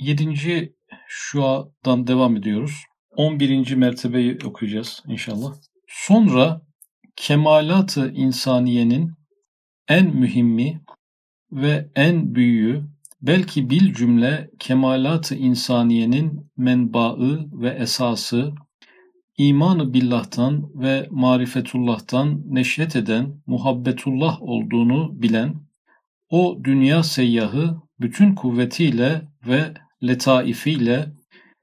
7. şuadan devam ediyoruz. 11. mertebeyi okuyacağız inşallah. Sonra kemalatı insaniyenin en mühimmi ve en büyüğü belki bil cümle kemalat-ı insaniyenin menbaı ve esası imanı billah'tan ve marifetullah'tan neşret eden muhabbetullah olduğunu bilen o dünya seyyahı bütün kuvvetiyle ve letaifiyle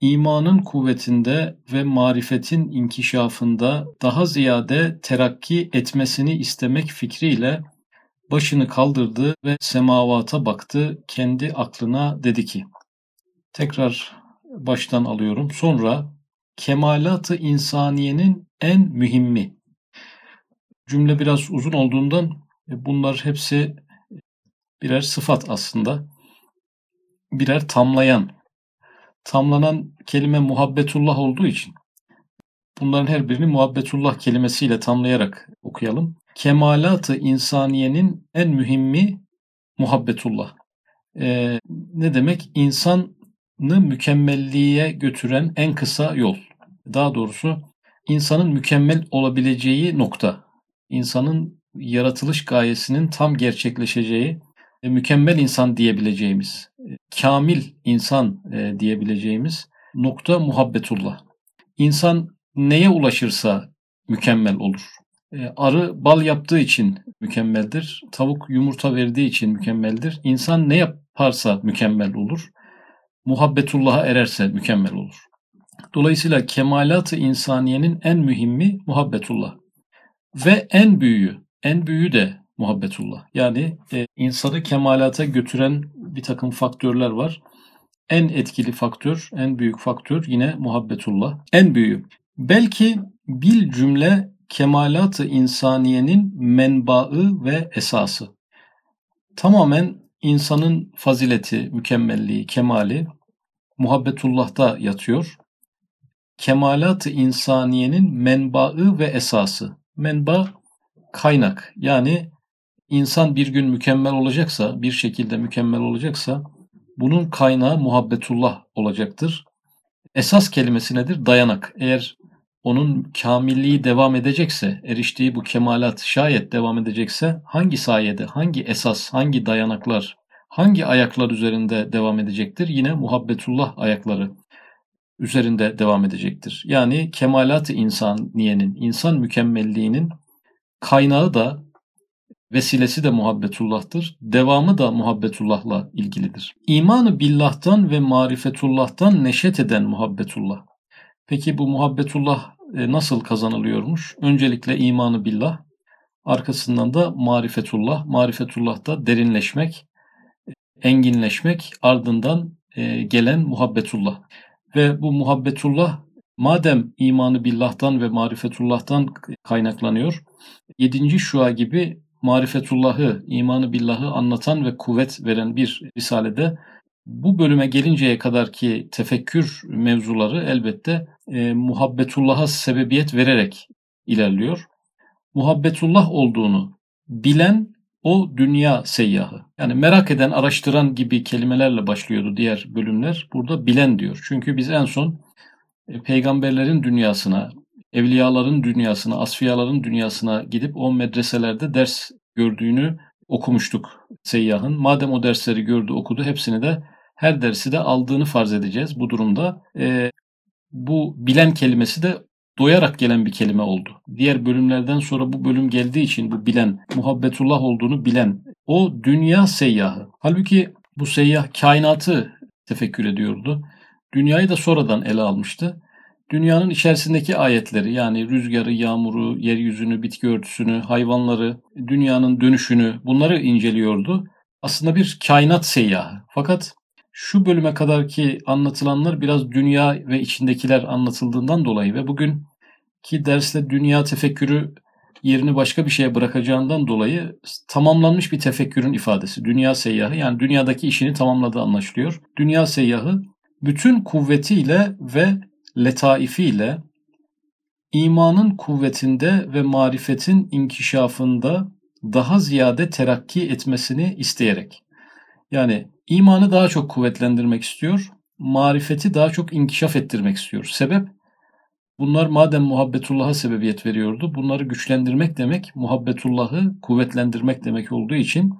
imanın kuvvetinde ve marifetin inkişafında daha ziyade terakki etmesini istemek fikriyle başını kaldırdı ve semavata baktı. Kendi aklına dedi ki, tekrar baştan alıyorum. Sonra kemalatı insaniyenin en mühimmi. Cümle biraz uzun olduğundan e, bunlar hepsi birer sıfat aslında. Birer tamlayan. Tamlanan kelime muhabbetullah olduğu için bunların her birini muhabbetullah kelimesiyle tamlayarak okuyalım kemalatı insaniyenin en mühimmi muhabbetullah. Ee, ne demek? İnsanı mükemmelliğe götüren en kısa yol. Daha doğrusu insanın mükemmel olabileceği nokta. İnsanın yaratılış gayesinin tam gerçekleşeceği, mükemmel insan diyebileceğimiz, kamil insan e, diyebileceğimiz nokta muhabbetullah. İnsan neye ulaşırsa mükemmel olur. E, arı bal yaptığı için mükemmeldir. Tavuk yumurta verdiği için mükemmeldir. İnsan ne yaparsa mükemmel olur. Muhabbetullah'a ererse mükemmel olur. Dolayısıyla kemalat-ı insaniyenin en mühimmi muhabbetullah. Ve en büyüğü, en büyüğü de muhabbetullah. Yani e, insanı kemalata götüren bir takım faktörler var. En etkili faktör, en büyük faktör yine muhabbetullah. En büyüğü. Belki bil cümle kemalat-ı insaniyenin menbaı ve esası. Tamamen insanın fazileti, mükemmelliği, kemali muhabbetullah'ta yatıyor. Kemalat-ı insaniyenin menbaı ve esası. Menba kaynak. Yani insan bir gün mükemmel olacaksa, bir şekilde mükemmel olacaksa bunun kaynağı muhabbetullah olacaktır. Esas kelimesi nedir? Dayanak. Eğer onun kamilliği devam edecekse, eriştiği bu kemalat şayet devam edecekse hangi sayede, hangi esas, hangi dayanaklar, hangi ayaklar üzerinde devam edecektir? Yine muhabbetullah ayakları üzerinde devam edecektir. Yani kemalat-ı insaniyenin, insan mükemmelliğinin kaynağı da vesilesi de muhabbetullah'tır. Devamı da muhabbetullah'la ilgilidir. İmanı billah'tan ve marifetullah'tan neşet eden muhabbetullah. Peki bu muhabbetullah e, nasıl kazanılıyormuş? Öncelikle imanı billah, arkasından da marifetullah. Marifetullah da derinleşmek, enginleşmek, ardından e, gelen muhabbetullah. Ve bu muhabbetullah madem imanı billah'tan ve marifetullah'tan kaynaklanıyor, yedinci şua gibi marifetullahı, imanı billahı anlatan ve kuvvet veren bir risalede bu bölüme gelinceye kadar ki tefekkür mevzuları elbette e, muhabbetullah'a sebebiyet vererek ilerliyor. Muhabbetullah olduğunu bilen o dünya seyyahı. Yani merak eden, araştıran gibi kelimelerle başlıyordu diğer bölümler. Burada bilen diyor. Çünkü biz en son e, peygamberlerin dünyasına, evliyaların dünyasına, asfiyaların dünyasına gidip o medreselerde ders gördüğünü okumuştuk seyyahın. Madem o dersleri gördü, okudu hepsini de her dersi de aldığını farz edeceğiz bu durumda. E, bu bilen kelimesi de doyarak gelen bir kelime oldu. Diğer bölümlerden sonra bu bölüm geldiği için bu bilen, muhabbetullah olduğunu bilen o dünya seyyahı. Halbuki bu seyyah kainatı tefekkür ediyordu. Dünyayı da sonradan ele almıştı. Dünyanın içerisindeki ayetleri yani rüzgarı, yağmuru, yeryüzünü, bitki örtüsünü, hayvanları, dünyanın dönüşünü bunları inceliyordu. Aslında bir kainat seyyahı. Fakat şu bölüme kadar ki anlatılanlar biraz dünya ve içindekiler anlatıldığından dolayı ve bugün ki derste dünya tefekkürü yerini başka bir şeye bırakacağından dolayı tamamlanmış bir tefekkürün ifadesi. Dünya seyyahı yani dünyadaki işini tamamladığı anlaşılıyor. Dünya seyyahı bütün kuvvetiyle ve letaifiyle imanın kuvvetinde ve marifetin inkişafında daha ziyade terakki etmesini isteyerek. Yani imanı daha çok kuvvetlendirmek istiyor marifeti daha çok inkişaf ettirmek istiyor. Sebep bunlar madem muhabbetullah'a sebebiyet veriyordu. Bunları güçlendirmek demek muhabbetullah'ı kuvvetlendirmek demek olduğu için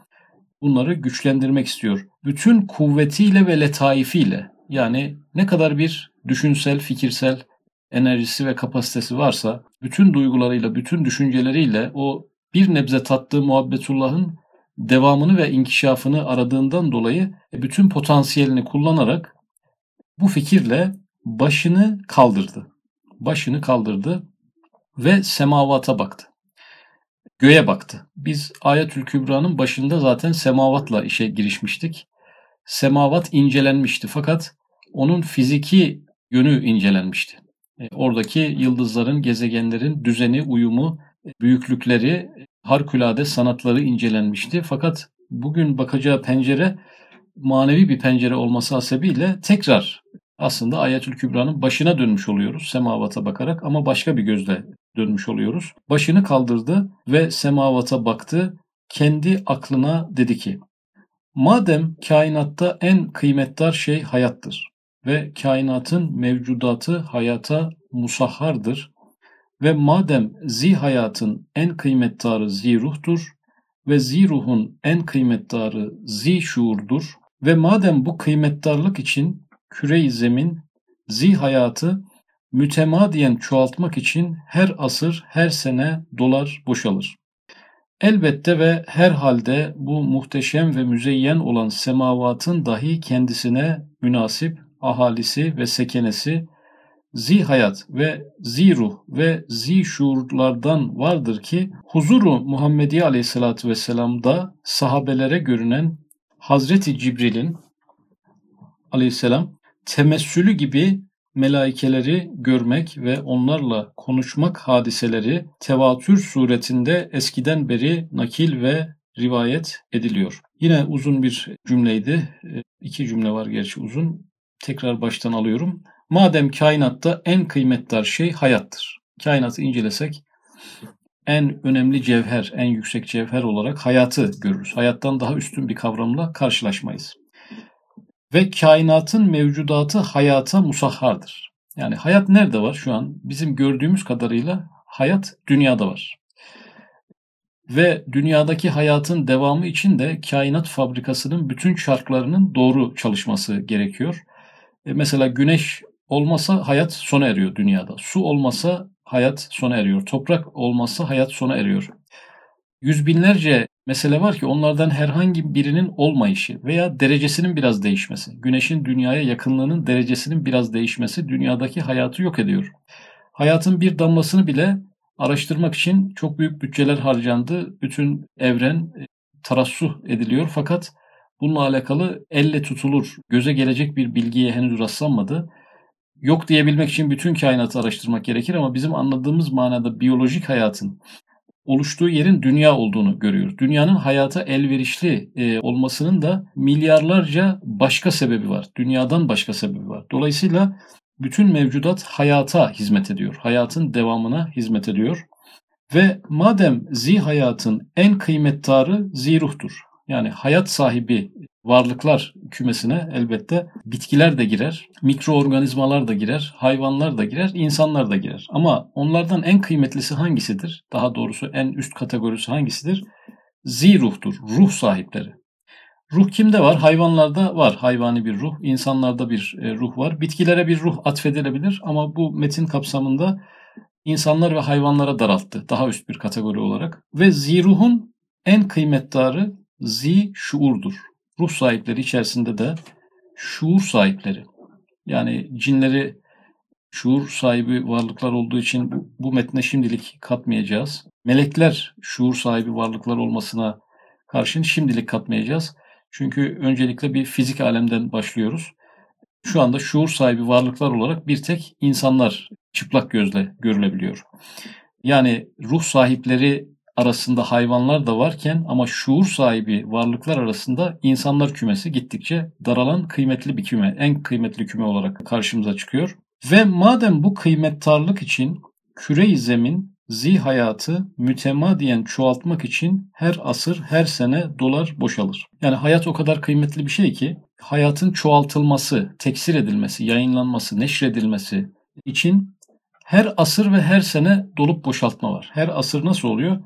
bunları güçlendirmek istiyor. Bütün kuvvetiyle ve letaifiyle yani ne kadar bir düşünsel, fikirsel enerjisi ve kapasitesi varsa bütün duygularıyla, bütün düşünceleriyle o bir nebze tattığı muhabbetullah'ın devamını ve inkişafını aradığından dolayı e, bütün potansiyelini kullanarak bu fikirle başını kaldırdı. Başını kaldırdı ve semavata baktı. Göğe baktı. Biz Ayetül Kübra'nın başında zaten semavatla işe girişmiştik. Semavat incelenmişti fakat onun fiziki yönü incelenmişti. E, oradaki yıldızların, gezegenlerin düzeni, uyumu, büyüklükleri, harikulade sanatları incelenmişti. Fakat bugün bakacağı pencere manevi bir pencere olması hasebiyle tekrar aslında Ayetül Kübra'nın başına dönmüş oluyoruz semavata bakarak ama başka bir gözle dönmüş oluyoruz. Başını kaldırdı ve semavata baktı. Kendi aklına dedi ki, madem kainatta en kıymetdar şey hayattır ve kainatın mevcudatı hayata musahhardır ve madem zi hayatın en kıymettarı zi ruhtur ve zi ruhun en kıymettarı zi şuurdur ve madem bu kıymettarlık için küre-i zemin zi hayatı mütemadiyen çoğaltmak için her asır, her sene dolar boşalır. Elbette ve her halde bu muhteşem ve müzeyyen olan semavatın dahi kendisine münasip ahalisi ve sekenesi zi hayat ve zi ruh ve zi şuurlardan vardır ki huzuru Muhammedi Aleyhisselatü Vesselam'da sahabelere görünen Hazreti Cibril'in aleyhisselam temessülü gibi melaikeleri görmek ve onlarla konuşmak hadiseleri tevatür suretinde eskiden beri nakil ve rivayet ediliyor. Yine uzun bir cümleydi. İki cümle var gerçi uzun. Tekrar baştan alıyorum. Madem kainatta en kıymetli şey hayattır. Kainatı incelesek en önemli cevher, en yüksek cevher olarak hayatı görürüz. Hayattan daha üstün bir kavramla karşılaşmayız. Ve kainatın mevcudatı hayata musahhardır. Yani hayat nerede var şu an? Bizim gördüğümüz kadarıyla hayat dünyada var. Ve dünyadaki hayatın devamı için de kainat fabrikasının bütün çarklarının doğru çalışması gerekiyor. E mesela güneş olmasa hayat sona eriyor dünyada. Su olmasa hayat sona eriyor. Toprak olmasa hayat sona eriyor. Yüz binlerce mesele var ki onlardan herhangi birinin olmayışı veya derecesinin biraz değişmesi, güneşin dünyaya yakınlığının derecesinin biraz değişmesi dünyadaki hayatı yok ediyor. Hayatın bir damlasını bile araştırmak için çok büyük bütçeler harcandı. Bütün evren e, tarassuh ediliyor fakat bununla alakalı elle tutulur, göze gelecek bir bilgiye henüz rastlanmadı yok diyebilmek için bütün kainatı araştırmak gerekir ama bizim anladığımız manada biyolojik hayatın oluştuğu yerin dünya olduğunu görüyoruz. Dünyanın hayata elverişli e, olmasının da milyarlarca başka sebebi var. Dünyadan başka sebebi var. Dolayısıyla bütün mevcudat hayata hizmet ediyor. Hayatın devamına hizmet ediyor. Ve madem zi hayatın en kıymettarı ziruhtur. Yani hayat sahibi varlıklar kümesine elbette bitkiler de girer, mikroorganizmalar da girer, hayvanlar da girer, insanlar da girer. Ama onlardan en kıymetlisi hangisidir? Daha doğrusu en üst kategorisi hangisidir? Ziruhtur, ruh sahipleri. Ruh kimde var? Hayvanlarda var hayvani bir ruh, insanlarda bir e, ruh var. Bitkilere bir ruh atfedilebilir ama bu metin kapsamında insanlar ve hayvanlara daralttı daha üst bir kategori olarak. Ve ziruhun en kıymettarı zi şuurdur ruh sahipleri içerisinde de şuur sahipleri. Yani cinleri şuur sahibi varlıklar olduğu için bu, bu metne şimdilik katmayacağız. Melekler şuur sahibi varlıklar olmasına karşın şimdilik katmayacağız. Çünkü öncelikle bir fizik alemden başlıyoruz. Şu anda şuur sahibi varlıklar olarak bir tek insanlar çıplak gözle görülebiliyor. Yani ruh sahipleri arasında hayvanlar da varken ama şuur sahibi varlıklar arasında insanlar kümesi gittikçe daralan kıymetli bir küme, en kıymetli küme olarak karşımıza çıkıyor. Ve madem bu kıymettarlık için küre-i zemin zi hayatı mütemadiyen çoğaltmak için her asır, her sene dolar boşalır. Yani hayat o kadar kıymetli bir şey ki hayatın çoğaltılması, teksir edilmesi, yayınlanması, neşredilmesi için her asır ve her sene dolup boşaltma var. Her asır nasıl oluyor?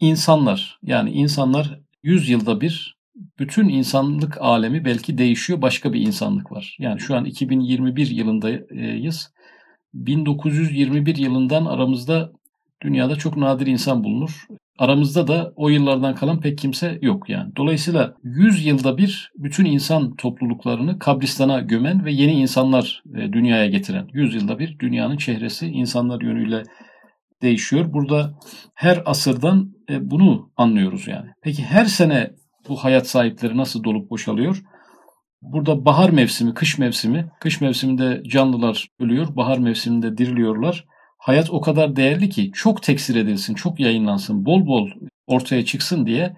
İnsanlar yani insanlar 100 yılda bir bütün insanlık alemi belki değişiyor. Başka bir insanlık var. Yani şu an 2021 yılındayız. 1921 yılından aramızda dünyada çok nadir insan bulunur. Aramızda da o yıllardan kalan pek kimse yok yani. Dolayısıyla 100 yılda bir bütün insan topluluklarını kabristana gömen ve yeni insanlar e, dünyaya getiren. 100 yılda bir dünyanın çehresi insanlar yönüyle değişiyor. Burada her asırdan e, bunu anlıyoruz yani. Peki her sene bu hayat sahipleri nasıl dolup boşalıyor? Burada bahar mevsimi, kış mevsimi, kış mevsiminde canlılar ölüyor, bahar mevsiminde diriliyorlar. Hayat o kadar değerli ki çok teksir edilsin, çok yayınlansın, bol bol ortaya çıksın diye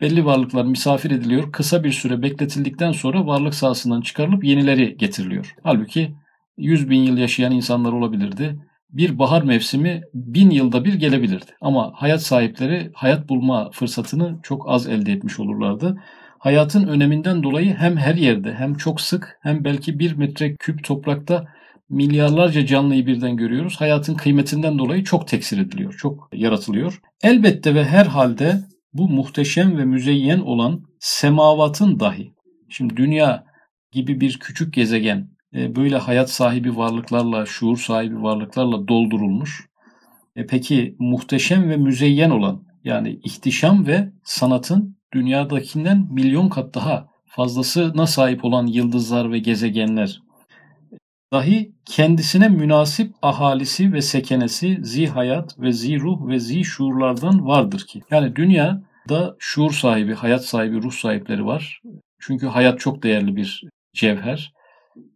belli varlıklar misafir ediliyor. Kısa bir süre bekletildikten sonra varlık sahasından çıkarılıp yenileri getiriliyor. Halbuki 100 bin yıl yaşayan insanlar olabilirdi. Bir bahar mevsimi bin yılda bir gelebilirdi. Ama hayat sahipleri hayat bulma fırsatını çok az elde etmiş olurlardı. Hayatın öneminden dolayı hem her yerde hem çok sık hem belki bir metre küp toprakta milyarlarca canlıyı birden görüyoruz. Hayatın kıymetinden dolayı çok teksir ediliyor, çok yaratılıyor. Elbette ve her halde bu muhteşem ve müzeyyen olan semavatın dahi, şimdi dünya gibi bir küçük gezegen böyle hayat sahibi varlıklarla, şuur sahibi varlıklarla doldurulmuş. E peki muhteşem ve müzeyyen olan yani ihtişam ve sanatın dünyadakinden milyon kat daha fazlasına sahip olan yıldızlar ve gezegenler dahi kendisine münasip ahalisi ve sekenesi zi hayat ve zi ruh ve zi şuurlardan vardır ki. Yani dünyada şuur sahibi, hayat sahibi, ruh sahipleri var. Çünkü hayat çok değerli bir cevher.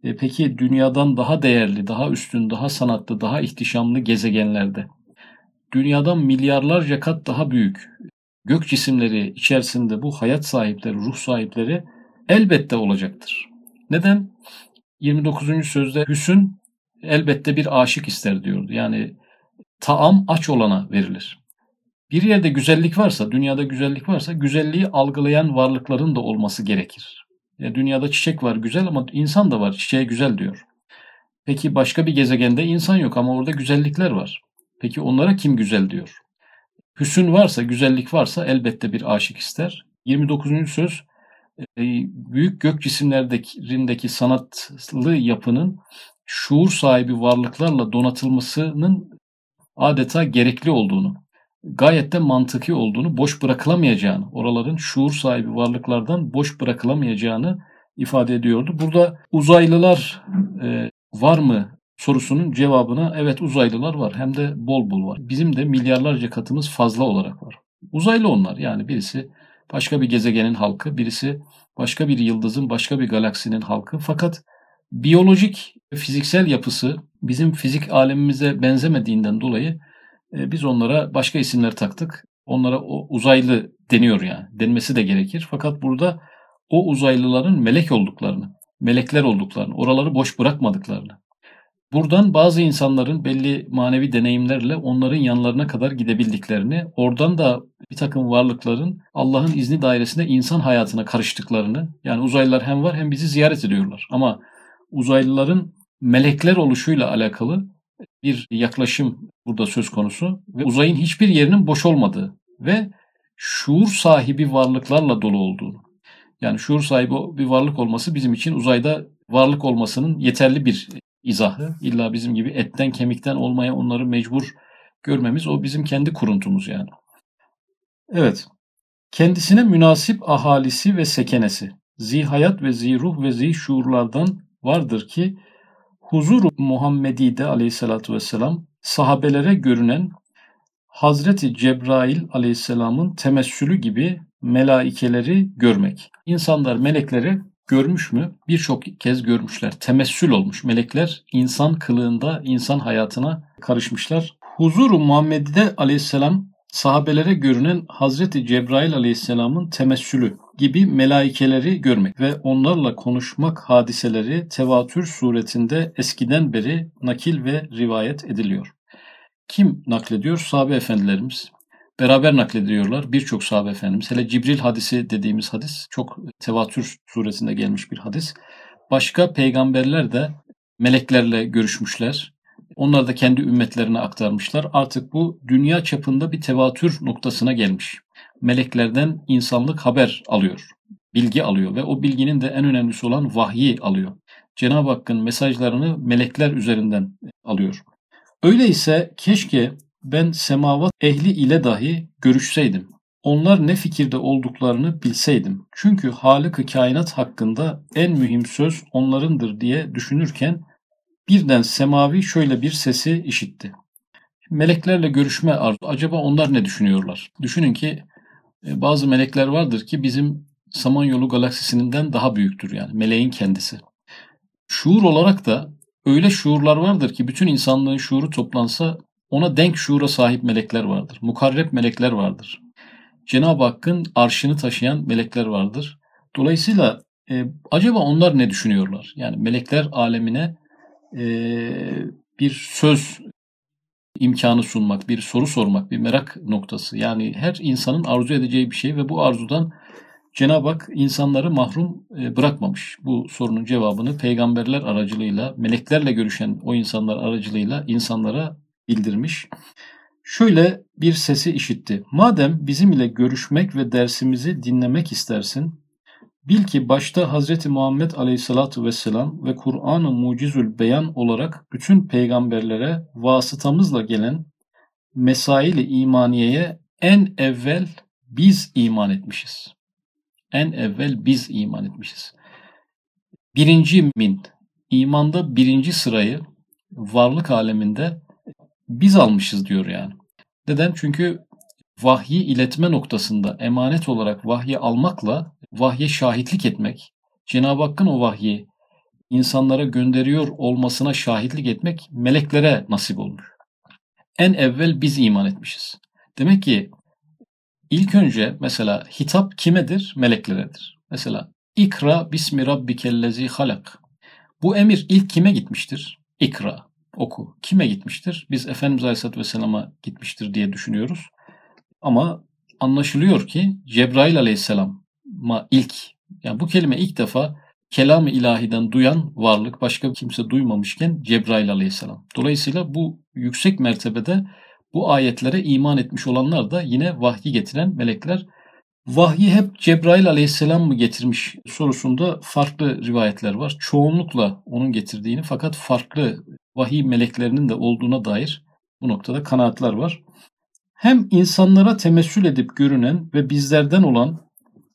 E peki dünyadan daha değerli, daha üstün, daha sanatlı, daha ihtişamlı gezegenlerde dünyadan milyarlarca kat daha büyük gök cisimleri içerisinde bu hayat sahipleri, ruh sahipleri elbette olacaktır. Neden? 29. sözde Hüsün elbette bir aşık ister diyordu. Yani taam aç olana verilir. Bir yerde güzellik varsa, dünyada güzellik varsa güzelliği algılayan varlıkların da olması gerekir. Ya dünyada çiçek var güzel ama insan da var çiçeğe güzel diyor. Peki başka bir gezegende insan yok ama orada güzellikler var. Peki onlara kim güzel diyor? Hüsün varsa, güzellik varsa elbette bir aşık ister. 29. söz e, büyük gök cisimlerindeki sanatlı yapının şuur sahibi varlıklarla donatılmasının adeta gerekli olduğunu, gayet de mantıki olduğunu, boş bırakılamayacağını, oraların şuur sahibi varlıklardan boş bırakılamayacağını ifade ediyordu. Burada uzaylılar e, var mı sorusunun cevabına evet uzaylılar var hem de bol bol var. Bizim de milyarlarca katımız fazla olarak var. Uzaylı onlar yani birisi başka bir gezegenin halkı, birisi başka bir yıldızın, başka bir galaksinin halkı. Fakat biyolojik, fiziksel yapısı bizim fizik alemimize benzemediğinden dolayı e, biz onlara başka isimler taktık. Onlara o uzaylı deniyor yani. Denmesi de gerekir. Fakat burada o uzaylıların melek olduklarını, melekler olduklarını, oraları boş bırakmadıklarını, Buradan bazı insanların belli manevi deneyimlerle onların yanlarına kadar gidebildiklerini, oradan da bir takım varlıkların Allah'ın izni dairesinde insan hayatına karıştıklarını, yani uzaylılar hem var hem bizi ziyaret ediyorlar. Ama uzaylıların melekler oluşuyla alakalı bir yaklaşım burada söz konusu ve uzayın hiçbir yerinin boş olmadığı ve şuur sahibi varlıklarla dolu olduğunu. Yani şuur sahibi bir varlık olması bizim için uzayda varlık olmasının yeterli bir izahı. İlla bizim gibi etten kemikten olmaya onları mecbur görmemiz o bizim kendi kuruntumuz yani. Evet. Kendisine münasip ahalisi ve sekenesi, zihayat ve ziruh ve zih şuurlardan vardır ki huzur Muhammedi'de aleyhissalatü vesselam sahabelere görünen Hazreti Cebrail aleyhisselamın temessülü gibi melaikeleri görmek. İnsanlar melekleri görmüş mü? Birçok kez görmüşler. Temessül olmuş. Melekler insan kılığında insan hayatına karışmışlar. Huzuru Muhammed'de aleyhisselam sahabelere görünen Hazreti Cebrail aleyhisselamın temessülü gibi melaikeleri görmek ve onlarla konuşmak hadiseleri tevatür suretinde eskiden beri nakil ve rivayet ediliyor. Kim naklediyor? Sahabe efendilerimiz. Beraber naklediyorlar birçok sahabe efendimiz. Hele Cibril hadisi dediğimiz hadis çok tevatür suresinde gelmiş bir hadis. Başka peygamberler de meleklerle görüşmüşler. Onlar da kendi ümmetlerine aktarmışlar. Artık bu dünya çapında bir tevatür noktasına gelmiş. Meleklerden insanlık haber alıyor, bilgi alıyor ve o bilginin de en önemlisi olan vahyi alıyor. Cenab-ı Hakk'ın mesajlarını melekler üzerinden alıyor. Öyleyse keşke ben semavat ehli ile dahi görüşseydim. Onlar ne fikirde olduklarını bilseydim. Çünkü Halık-ı kainat hakkında en mühim söz onlarındır diye düşünürken birden semavi şöyle bir sesi işitti. Meleklerle görüşme arzu. Acaba onlar ne düşünüyorlar? Düşünün ki e, bazı melekler vardır ki bizim Samanyolu galaksisinden daha büyüktür yani meleğin kendisi. Şuur olarak da öyle şuurlar vardır ki bütün insanlığın şuuru toplansa ona denk şuura sahip melekler vardır. Mukarreb melekler vardır. Cenab-ı Hakk'ın arşını taşıyan melekler vardır. Dolayısıyla e, acaba onlar ne düşünüyorlar? Yani melekler alemine e, bir söz imkanı sunmak, bir soru sormak, bir merak noktası. Yani her insanın arzu edeceği bir şey ve bu arzudan Cenab-ı Hak insanları mahrum e, bırakmamış. Bu sorunun cevabını peygamberler aracılığıyla, meleklerle görüşen o insanlar aracılığıyla insanlara bildirmiş. Şöyle bir sesi işitti. Madem bizim ile görüşmek ve dersimizi dinlemek istersin, bil ki başta Hz. Muhammed Aleyhisselatü Vesselam ve Kur'an-ı Mucizül Beyan olarak bütün peygamberlere vasıtamızla gelen mesail-i imaniyeye en evvel biz iman etmişiz. En evvel biz iman etmişiz. Birinci min, imanda birinci sırayı varlık aleminde biz almışız diyor yani. Neden? Çünkü vahyi iletme noktasında emanet olarak vahyi almakla vahye şahitlik etmek, Cenab-ı Hakk'ın o vahyi insanlara gönderiyor olmasına şahitlik etmek meleklere nasip olmuş. En evvel biz iman etmişiz. Demek ki ilk önce mesela hitap kimedir? Melekleredir. Mesela ikra bismi rabbikellezi halak. Bu emir ilk kime gitmiştir? İkra oku. Kime gitmiştir? Biz Efendimiz Aleyhisselatü Vesselam'a gitmiştir diye düşünüyoruz. Ama anlaşılıyor ki Cebrail Aleyhisselam'a ilk, yani bu kelime ilk defa kelam-ı ilahiden duyan varlık başka kimse duymamışken Cebrail Aleyhisselam. Dolayısıyla bu yüksek mertebede bu ayetlere iman etmiş olanlar da yine vahyi getiren melekler. Vahyi hep Cebrail aleyhisselam mı getirmiş sorusunda farklı rivayetler var. Çoğunlukla onun getirdiğini fakat farklı vahiy meleklerinin de olduğuna dair bu noktada kanaatler var. Hem insanlara temessül edip görünen ve bizlerden olan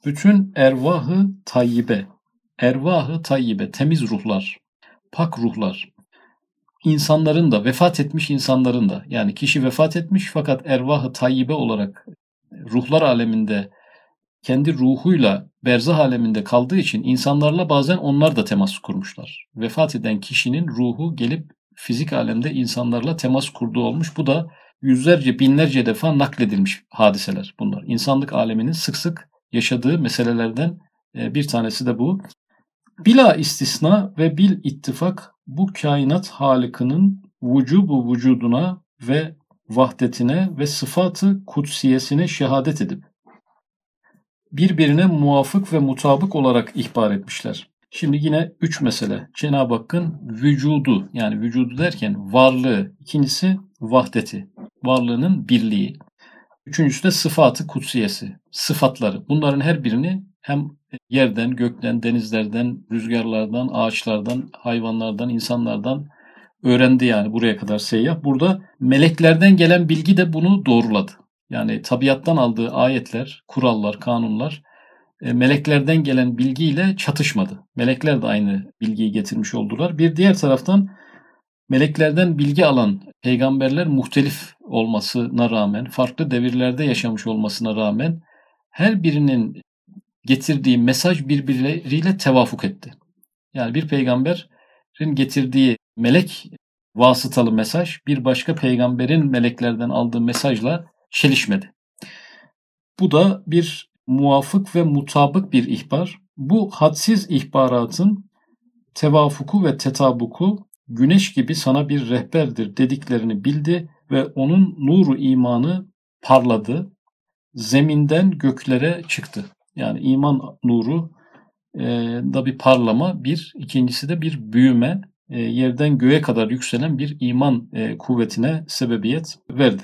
bütün ervahı tayyibe, ervahı tayyibe, temiz ruhlar, pak ruhlar, insanların da, vefat etmiş insanların da, yani kişi vefat etmiş fakat ervahı tayyibe olarak ruhlar aleminde kendi ruhuyla berzah aleminde kaldığı için insanlarla bazen onlar da temas kurmuşlar. Vefat eden kişinin ruhu gelip fizik alemde insanlarla temas kurduğu olmuş. Bu da yüzlerce, binlerce defa nakledilmiş hadiseler bunlar. İnsanlık aleminin sık sık yaşadığı meselelerden e, bir tanesi de bu. Bila istisna ve bil ittifak bu kainat halikinin vücubu vücuduna ve vahdetine ve sıfatı kutsiyesine şehadet edip birbirine muvafık ve mutabık olarak ihbar etmişler. Şimdi yine üç mesele. Cenab-ı Hakk'ın vücudu yani vücudu derken varlığı. İkincisi vahdeti. Varlığının birliği. Üçüncüsü de sıfatı kutsiyesi. Sıfatları. Bunların her birini hem yerden, gökten, denizlerden, rüzgarlardan, ağaçlardan, hayvanlardan, insanlardan öğrendi yani buraya kadar seyyah. Burada meleklerden gelen bilgi de bunu doğruladı. Yani tabiattan aldığı ayetler, kurallar, kanunlar e, meleklerden gelen bilgiyle çatışmadı. Melekler de aynı bilgiyi getirmiş oldular. Bir diğer taraftan meleklerden bilgi alan peygamberler muhtelif olmasına rağmen, farklı devirlerde yaşamış olmasına rağmen her birinin getirdiği mesaj birbirleriyle tevafuk etti. Yani bir peygamberin getirdiği melek vasıtalı mesaj bir başka peygamberin meleklerden aldığı mesajla çelişmedi. Bu da bir muvafık ve mutabık bir ihbar. Bu hadsiz ihbaratın tevafuku ve tetabuku güneş gibi sana bir rehberdir dediklerini bildi ve onun nuru imanı parladı. Zeminden göklere çıktı. Yani iman nuru e, da bir parlama, bir ikincisi de bir büyüme, e, yerden göğe kadar yükselen bir iman e, kuvvetine sebebiyet verdi.